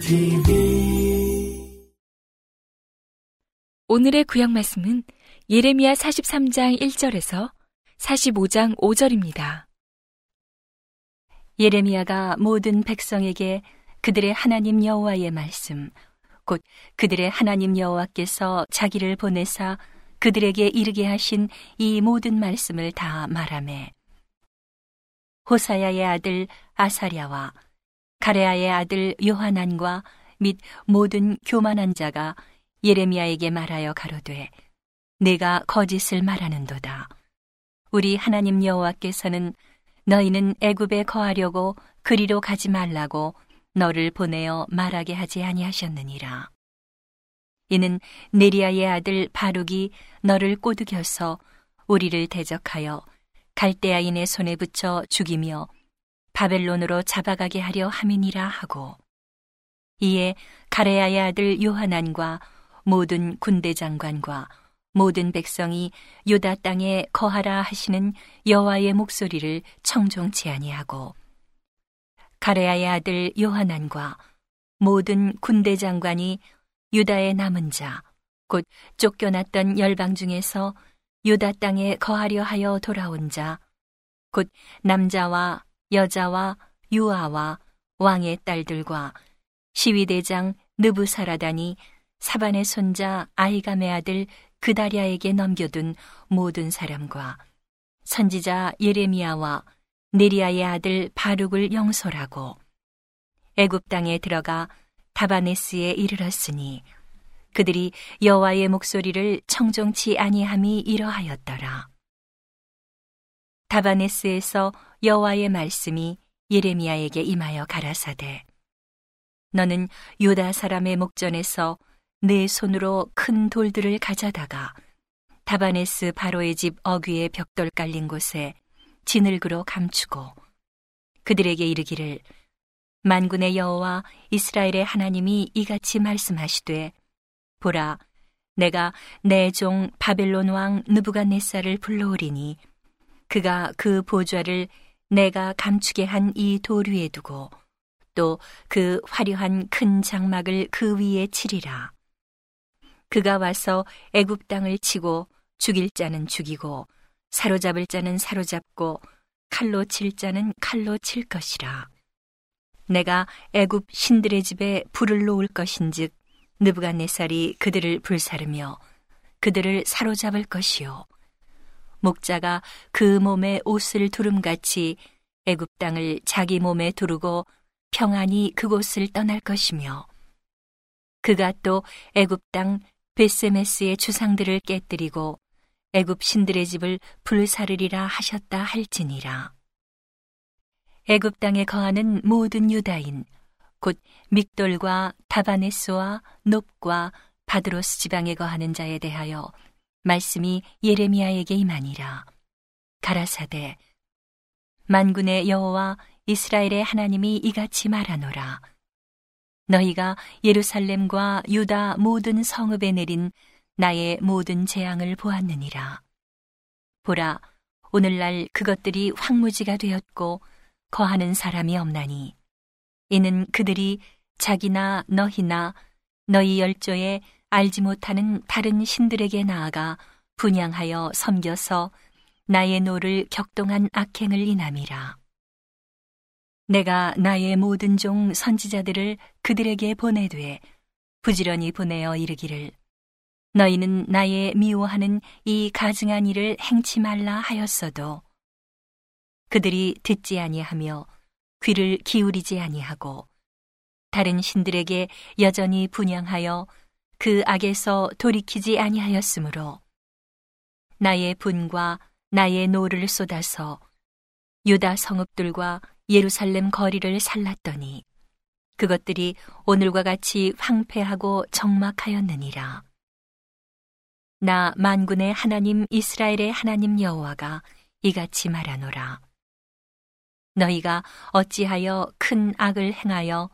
TV 오늘의 구약 말씀은 예레미야 43장 1절에서 45장 5절입니다. 예레미야가 모든 백성에게 그들의 하나님 여호와의 말씀 곧 그들의 하나님 여호와께서 자기를 보내사 그들에게 이르게 하신 이 모든 말씀을 다 말하매 호사야의 아들 아사랴와 가레아의 아들 요하난과 및 모든 교만한 자가 예레미야에게 말하여 가로되 내가 거짓을 말하는도다. 우리 하나님 여호와께서는 너희는 애굽에 거하려고 그리로 가지 말라고 너를 보내어 말하게 하지 아니하셨느니라 이는 네리아의 아들 바룩이 너를 꼬드겨서 우리를 대적하여 갈대아인의 손에 붙여 죽이며 바벨론으로 잡아가게 하려 함이니라 하고 이에 가레아의 아들 요하난과 모든 군대 장관과 모든 백성이 유다 땅에 거하라 하시는 여호와의 목소리를 청종치 아니하고 가레아의 아들 요하난과 모든 군대 장관이 유다의 남은 자, 곧 쫓겨났던 열방 중에서 유다 땅에 거하려 하여 돌아온 자, 곧 남자와 여자와 유아와 왕의 딸들과 시위대장 느부사라단이 사반의 손자 아이감의 아들 그다리아에게 넘겨둔 모든 사람과 선지자 예레미야와 네리아의 아들 바룩을 영솔하고 애굽 땅에 들어가 다바네스에 이르렀으니 그들이 여호와의 목소리를 청종치 아니함이 이러하였더라. 다바네스에서 여호와의 말씀이 예레미야에게 임하여 가라사대 너는 유다 사람의 목전에서 내 손으로 큰 돌들을 가져다가 다바네스 바로의 집 어귀에 벽돌 깔린 곳에 진흙으로 감추고 그들에게 이르기를 만군의 여호와 이스라엘의 하나님이 이같이 말씀하시되 보라 내가 내 종 바벨론 왕 느부갓네살을 불러오리니 그가 그 보좌를 내가 감추게 한 이 돌 위에 두고 또 그 화려한 큰 장막을 그 위에 치리라. 그가 와서 애굽 땅을 치고 죽일 자는 죽이고 사로잡을 자는 사로잡고 칼로 칠 자는 칼로 칠 것이라 내가 애굽 신들의 집에 불을 놓을 것인즉 느부갓네살이 그들을 불사르며 그들을 사로잡을 것이요 목자가 그 몸에 옷을 두름같이 애굽 땅을 자기 몸에 두르고 평안히 그곳을 떠날 것이며 그가 또 애굽 땅 베세메스의 주상들을 깨뜨리고 애굽 신들의 집을 불사르리라 하셨다 할지니라. 애굽 땅에 거하는 모든 유다인 곧 믹돌과 다바네스와 높과 바드로스 지방에 거하는 자에 대하여 말씀이 예레미야에게 임하니라. 가라사대 만군의 여호와 이스라엘의 하나님이 이같이 말하노라. 너희가 예루살렘과 유다 모든 성읍에 내린 나의 모든 재앙을 보았느니라. 보라 오늘날 그것들이 황무지가 되었고 거하는 사람이 없나니 이는 그들이 자기나 너희나 너희 열조에 알지 못하는 다른 신들에게 나아가 분양하여 섬겨서 나의 노를 격동한 악행을 인함이라. 내가 나의 모든 종 선지자들을 그들에게 보내되 부지런히 보내어 이르기를 너희는 나의 미워하는 이 가증한 일을 행치 말라 하였어도 그들이 듣지 아니하며 귀를 기울이지 아니하고 다른 신들에게 여전히 분향하여 그 악에서 돌이키지 아니하였으므로 나의 분과 나의 노를 쏟아서 유다 성읍들과 예루살렘 거리를 살랐더니 그것들이 오늘과 같이 황폐하고 적막하였느니라. 나 만군의 하나님 이스라엘의 하나님 여호와가 이같이 말하노라. 너희가 어찌하여 큰 악을 행하여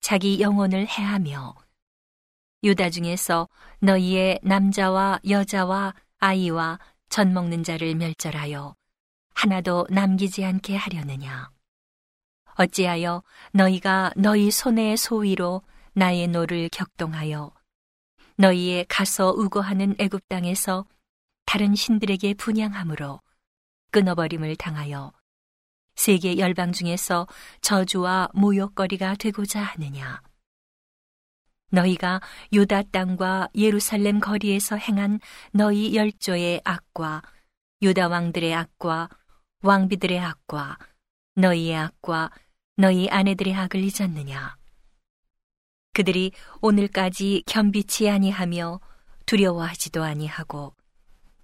자기 영혼을 해하며 유다 중에서 너희의 남자와 여자와 아이와 젖 먹는 자를 멸절하여 하나도 남기지 않게 하려느냐? 어찌하여 너희가 너희 손의 소위로 나의 노를 격동하여 너희의 가서 우거하는 애굽 땅에서 다른 신들에게 분향함으로 끊어버림을 당하여 세계 열방 중에서 저주와 모욕거리가 되고자 하느냐? 너희가 유다 땅과 예루살렘 거리에서 행한 너희 열조의 악과 유다 왕들의 악과 왕비들의 악과 너희의 악과 너희 아내들의 악을 잊었느냐? 그들이 오늘까지 겸비치 아니하며 두려워하지도 아니하고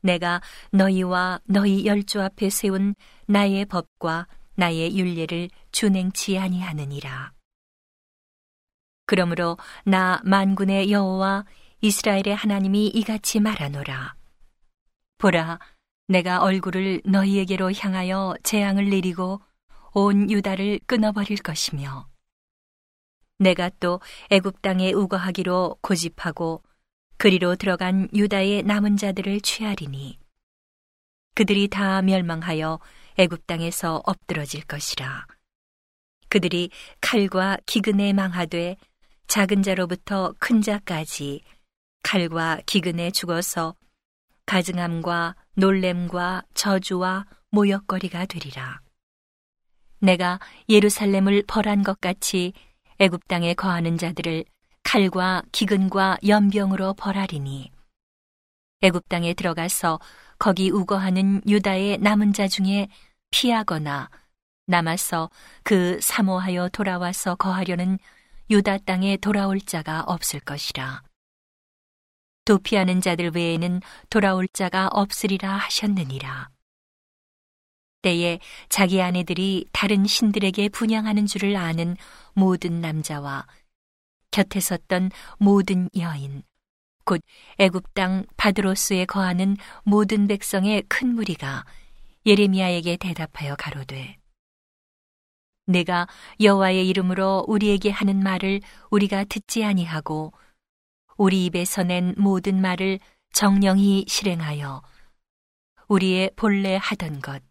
내가 너희와 너희 열조 앞에 세운 나의 법과 나의 윤례를 준행치 아니하느니라. 그러므로 나 만군의 여호와 이스라엘의 하나님이 이같이 말하노라. 보라, 내가 얼굴을 너희에게로 향하여 재앙을 내리고 온 유다를 끊어버릴 것이며 내가 또 애굽 땅에 우거하기로 고집하고 그리로 들어간 유다의 남은 자들을 취하리니 그들이 다 멸망하여 애굽 땅에서 엎드러질 것이라 그들이 칼과 기근에 망하되 작은 자로부터 큰 자까지 칼과 기근에 죽어서 가증함과 놀램과 저주와 모욕거리가 되리라. 내가 예루살렘을 벌한 것 같이 애굽 땅에 거하는 자들을 칼과 기근과 연병으로 벌하리니 애굽 땅에 들어가서 거기 우거하는 유다의 남은 자 중에 피하거나 남아서 그 사모하여 돌아와서 거하려는 유다 땅에 돌아올 자가 없을 것이라. 도피하는 자들 외에는 돌아올 자가 없으리라 하셨느니라. 때에 자기 아내들이 다른 신들에게 분양하는 줄을 아는 모든 남자와 곁에 섰던 모든 여인, 곧 애굽 땅 바드로스에 거하는 모든 백성의 큰 무리가 예레미야에게 대답하여 가로되 내가 여호와의 이름으로 우리에게 하는 말을 우리가 듣지 아니하고 우리 입에서 낸 모든 말을 정령히 실행하여 우리의 본래 하던 것,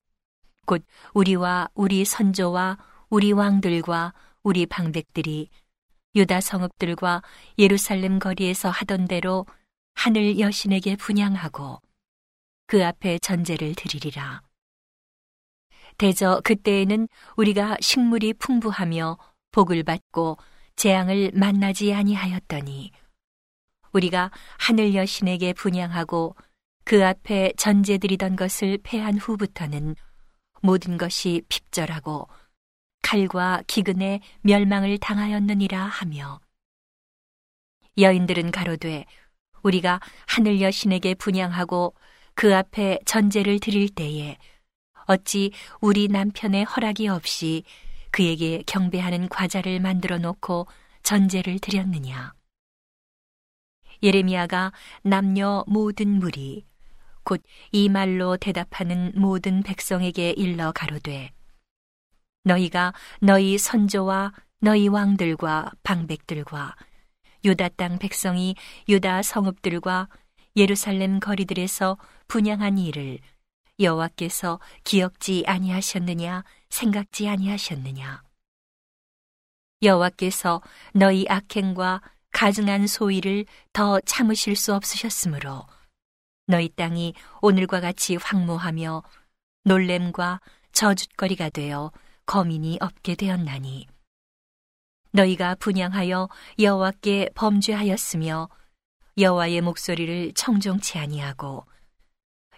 곧 우리와 우리 선조와 우리 왕들과 우리 방백들이 유다 성읍들과 예루살렘 거리에서 하던 대로 하늘 여신에게 분양하고 그 앞에 전제를 드리리라. 대저 그때에는 우리가 식물이 풍부하며 복을 받고 재앙을 만나지 아니하였더니 우리가 하늘 여신에게 분양하고 그 앞에 전제드리던 것을 패한 후부터는 모든 것이 핍절하고 칼과 기근에 멸망을 당하였느니라 하며 여인들은 가로되 우리가 하늘 여신에게 분양하고 그 앞에 전제를 드릴 때에 어찌 우리 남편의 허락이 없이 그에게 경배하는 과자를 만들어 놓고 전제를 드렸느냐? 예레미야가 남녀 모든 무리 곧 이 말로 대답하는 모든 백성에게 일러 가로되 너희가 너희 선조와 너희 왕들과 방백들과 유다 땅 백성이 유다 성읍들과 예루살렘 거리들에서 분양한 일을 여호와께서 기억지 아니하셨느냐 생각지 아니하셨느냐? 여호와께서 너희 악행과 가증한 소위를 더 참으실 수 없으셨으므로 너희 땅이 오늘과 같이 황무하며 놀램과 저주거리가 되어 거민이 없게 되었나니 너희가 분양하여 여호와께 범죄하였으며 여호와의 목소리를 청종치 아니하고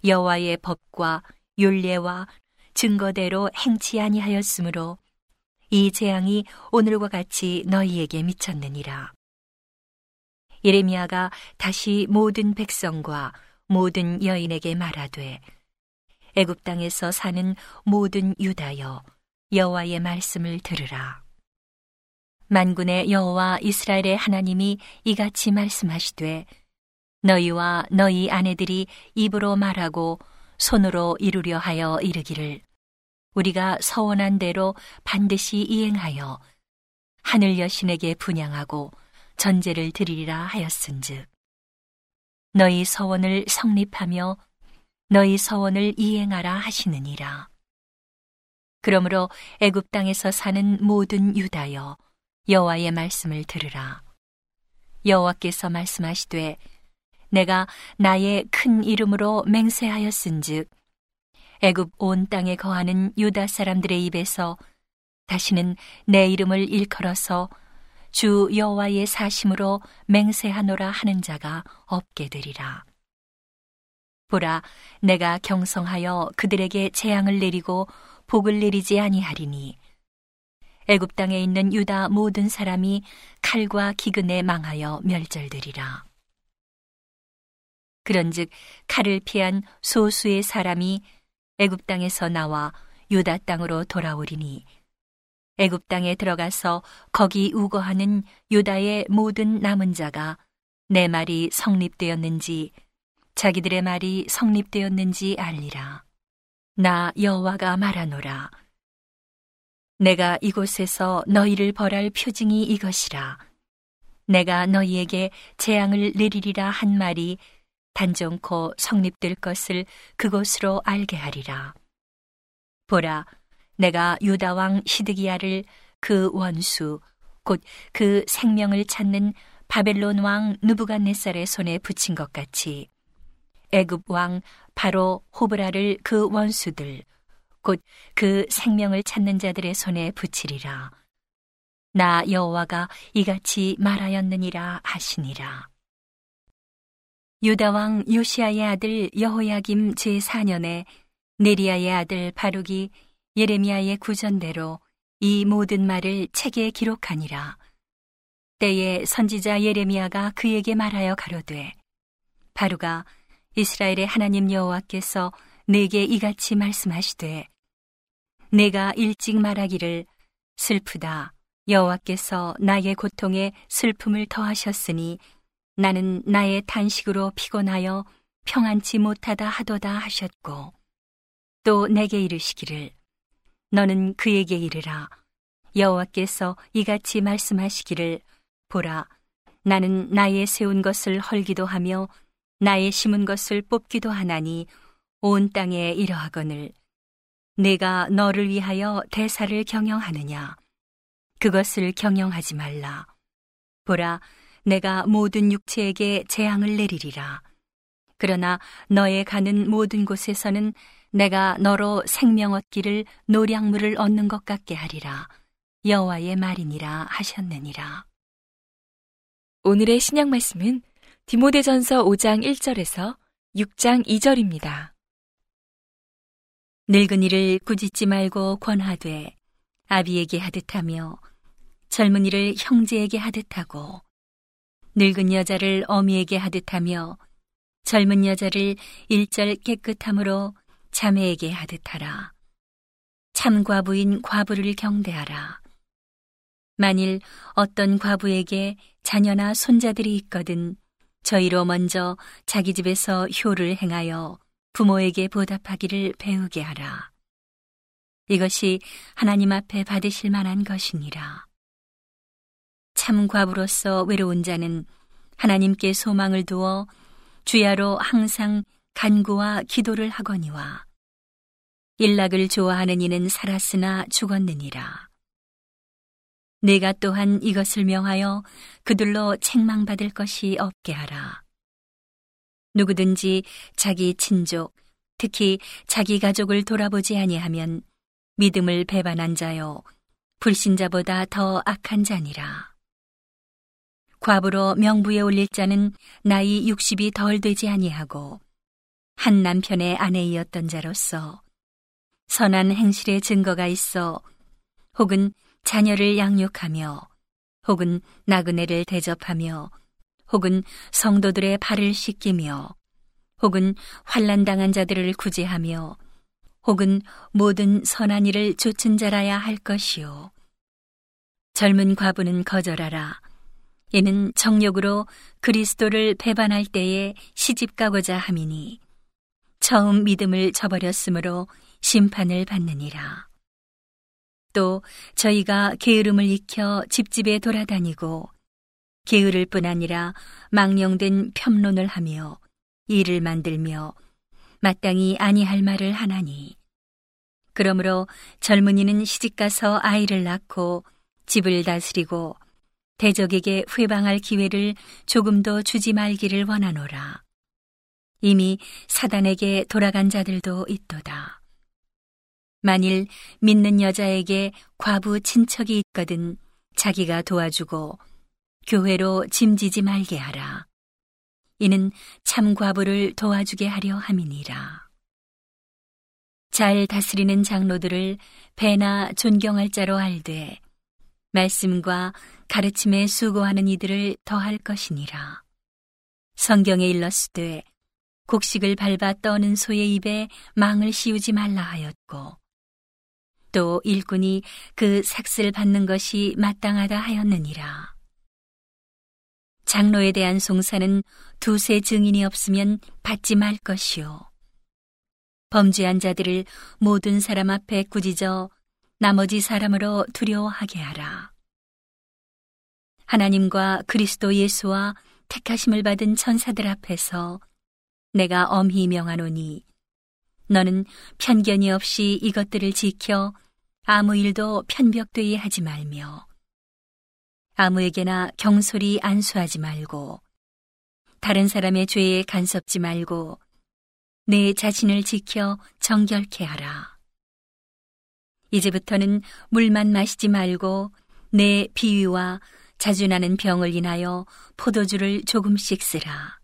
여호와의 법과 율례와 증거대로 행치 아니하였으므로 이 재앙이 오늘과 같이 너희에게 미쳤느니라. 예레미야가 다시 모든 백성과 모든 여인에게 말하되 애굽 땅에서 사는 모든 유다여 여호와의 말씀을 들으라. 만군의 여호와 이스라엘의 하나님이 이같이 말씀하시되 너희와 너희 아내들이 입으로 말하고 손으로 이루려 하여 이르기를 우리가 서원한 대로 반드시 이행하여 하늘 여신에게 분양하고 전제를 드리리라 하였은즉 너희 서원을 성립하며 너희 서원을 이행하라 하시느니라. 그러므로 애굽 땅에서 사는 모든 유다여 여호와의 말씀을 들으라. 여호와께서 말씀하시되 내가 나의 큰 이름으로 맹세하였은즉 애굽 온 땅에 거하는 유다 사람들의 입에서 다시는 내 이름을 일컬어서 주 여호와의 사심으로 맹세하노라 하는 자가 없게 되리라. 보라, 내가 경성하여 그들에게 재앙을 내리고 복을 내리지 아니하리니 애굽 땅에 있는 유다 모든 사람이 칼과 기근에 망하여 멸절되리라. 그런즉 칼을 피한 소수의 사람이 애굽 땅에서 나와 유다 땅으로 돌아오리니 애굽 땅에 들어가서 거기 우거하는 유다의 모든 남은 자가 내 말이 성립되었는지 자기들의 말이 성립되었는지 알리라. 나 여호와가 말하노라. 내가 이곳에서 너희를 벌할 표징이 이것이라. 내가 너희에게 재앙을 내리리라 한 말이 단정코 성립될 것을 그곳으로 알게 하리라. 보라, 내가 유다 왕 시드기야를 그 원수 곧 그 생명을 찾는 바벨론 왕 누부갓네살의 손에 붙인 것 같이 애굽 왕 바로 호브라를 그 원수들 곧 그 생명을 찾는 자들의 손에 붙이리라. 나 여호와가 이같이 말하였느니라 하시니라. 유다 왕 요시아의 아들 여호야김 제4년에 네리아의 아들 바룩이 예레미야의 구전대로 이 모든 말을 책에 기록하니라. 때에 선지자 예레미야가 그에게 말하여 가로되 바루가 이스라엘의 하나님 여호와께서 내게 이같이 말씀하시되 내가 일찍 말하기를 슬프다. 여호와께서 나의 고통에 슬픔을 더하셨으니 나는 나의 탄식으로 피곤하여 평안치 못하다 하도다 하셨고 또 내게 이르시기를 너는 그에게 이르라. 여호와께서 이같이 말씀하시기를 보라. 나는 나의 세운 것을 헐기도 하며 나의 심은 것을 뽑기도 하나니 온 땅에 이러하거늘 내가 너를 위하여 대사를 경영하느냐 그것을 경영하지 말라 보라 내가 모든 육체에게 재앙을 내리리라. 그러나 너의 가는 모든 곳에서는 내가 너로 생명 얻기를 노량물을 얻는 것 같게 하리라. 여호와의 말이니라 하셨느니라. 오늘의 신약 말씀은 디모데전서 5장 1절에서 6장 2절입니다. 늙은이를 꾸짖지 말고 권하되 아비에게 하듯 하며 젊은이를 형제에게 하듯 하고 늙은 여자를 어미에게 하듯 하며 젊은 여자를 일절 깨끗함으로 자매에게 하듯 하라. 참 과부인 과부를 경대하라. 만일 어떤 과부에게 자녀나 손자들이 있거든 저희로 먼저 자기 집에서 효를 행하여 부모에게 보답하기를 배우게 하라. 이것이 하나님 앞에 받으실 만한 것이니라. 참 과부로서 외로운 자는 하나님께 소망을 두어 주야로 항상 간구와 기도를 하거니와 일락을 좋아하는 이는 살았으나 죽었느니라. 내가 또한 이것을 명하여 그들로 책망받을 것이 없게 하라. 누구든지 자기 친족, 특히 자기 가족을 돌아보지 아니하면 믿음을 배반한 자요, 불신자보다 더 악한 자니라. 과부로 명부에 올릴 자는 나이 60이 덜 되지 아니하고 한 남편의 아내이었던 자로서 선한 행실의 증거가 있어 혹은 자녀를 양육하며 혹은 나그네를 대접하며 혹은 성도들의 발을 씻기며 혹은 환란 당한 자들을 구제하며 혹은 모든 선한 일을 좇은 자라야 할 것이요 젊은 과부는 거절하라 이는 정력으로 그리스도를 배반할 때에 시집 가고자 함이니 처음 믿음을 저버렸으므로 심판을 받느니라. 또 저희가 게으름을 익혀 집집에 돌아다니고 게으를 뿐 아니라 망령된 편론을 하며 일을 만들며 마땅히 아니할 말을 하나니 그러므로 젊은이는 시집가서 아이를 낳고 집을 다스리고 대적에게 회방할 기회를 조금도 주지 말기를 원하노라. 이미 사단에게 돌아간 자들도 있도다. 만일 믿는 여자에게 과부 친척이 있거든 자기가 도와주고 교회로 짐지지 말게 하라. 이는 참 과부를 도와주게 하려 함이니라. 잘 다스리는 장로들을 배나 존경할 자로 알되 말씀과 가르침에 수고하는 이들을 더할 것이니라. 성경에 일렀으되 곡식을 밟아 떠는 소의 입에 망을 씌우지 말라 하였고 또 일꾼이 그 삭슬 받는 것이 마땅하다 하였느니라. 장로에 대한 송사는 두세 증인이 없으면 받지 말 것이요. 범죄한 자들을 모든 사람 앞에 꾸짖어 나머지 사람으로 두려워하게 하라. 하나님과 그리스도 예수와 택하심을 받은 천사들 앞에서 내가 엄히 명하노니 너는 편견이 없이 이것들을 지켜 아무 일도 편벽되이 하지 말며 아무에게나 경솔히 안수하지 말고 다른 사람의 죄에 간섭지 말고 내 자신을 지켜 정결케 하라. 이제부터는 물만 마시지 말고 내 비위와 자주 나는 병을 인하여 포도주를 조금씩 쓰라.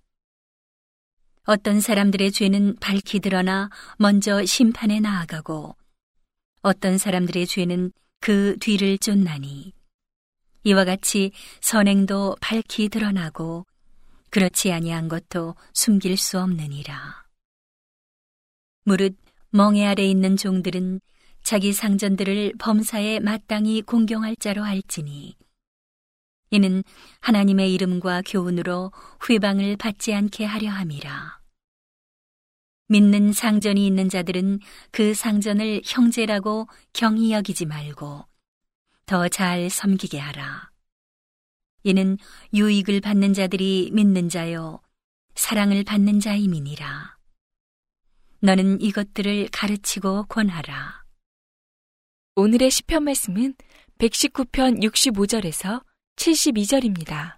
어떤 사람들의 죄는 밝히 드러나 먼저 심판에 나아가고 어떤 사람들의 죄는 그 뒤를 쫓나니 이와 같이 선행도 밝히 드러나고 그렇지 아니한 것도 숨길 수 없느니라. 무릇 멍에 아래 있는 종들은 자기 상전들을 범사에 마땅히 공경할 자로 할지니 이는 하나님의 이름과 교훈으로 회방을 받지 않게 하려 함이라. 믿는 상전이 있는 자들은 그 상전을 형제라고 경히 여기지 말고 더 잘 섬기게 하라. 이는 유익을 받는 자들이 믿는 자요, 사랑을 받는 자임이니라. 너는 이것들을 가르치고 권하라. 오늘의 시편 말씀은 119편 65절에서 72절입니다.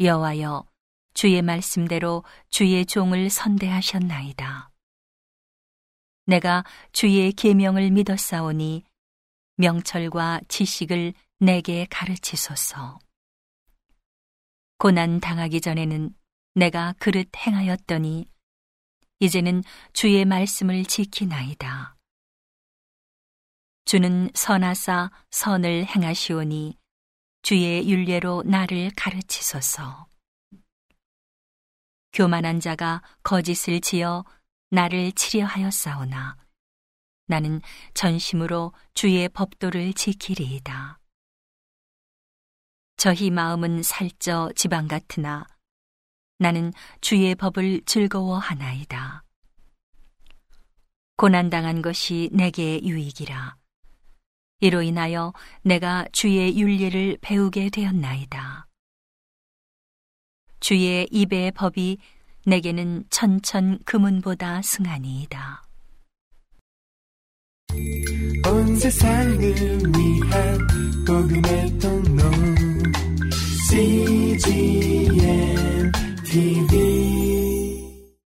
여호와여 주의 말씀대로 주의 종을 선대하셨나이다. 내가 주의 계명을 믿었사오니 명철과 지식을 내게 가르치소서. 고난 당하기 전에는 내가 그릇 행하였더니 이제는 주의 말씀을 지키나이다. 주는 선하사 선을 행하시오니 주의 윤례로 나를 가르치소서. 교만한 자가 거짓을 지어 나를 치려 하였사오나 나는 전심으로 주의 법도를 지키리이다. 저희 마음은 살쪄 지방 같으나 나는 주의 법을 즐거워하나이다. 고난당한 것이 내게 유익이라. 이로 인하여 내가 주의 윤리를 배우게 되었나이다. 주의 입의 법이 내게는 천천 금은보다 승하니이다. 온 세상을 위한 복음의 통로 CGM TV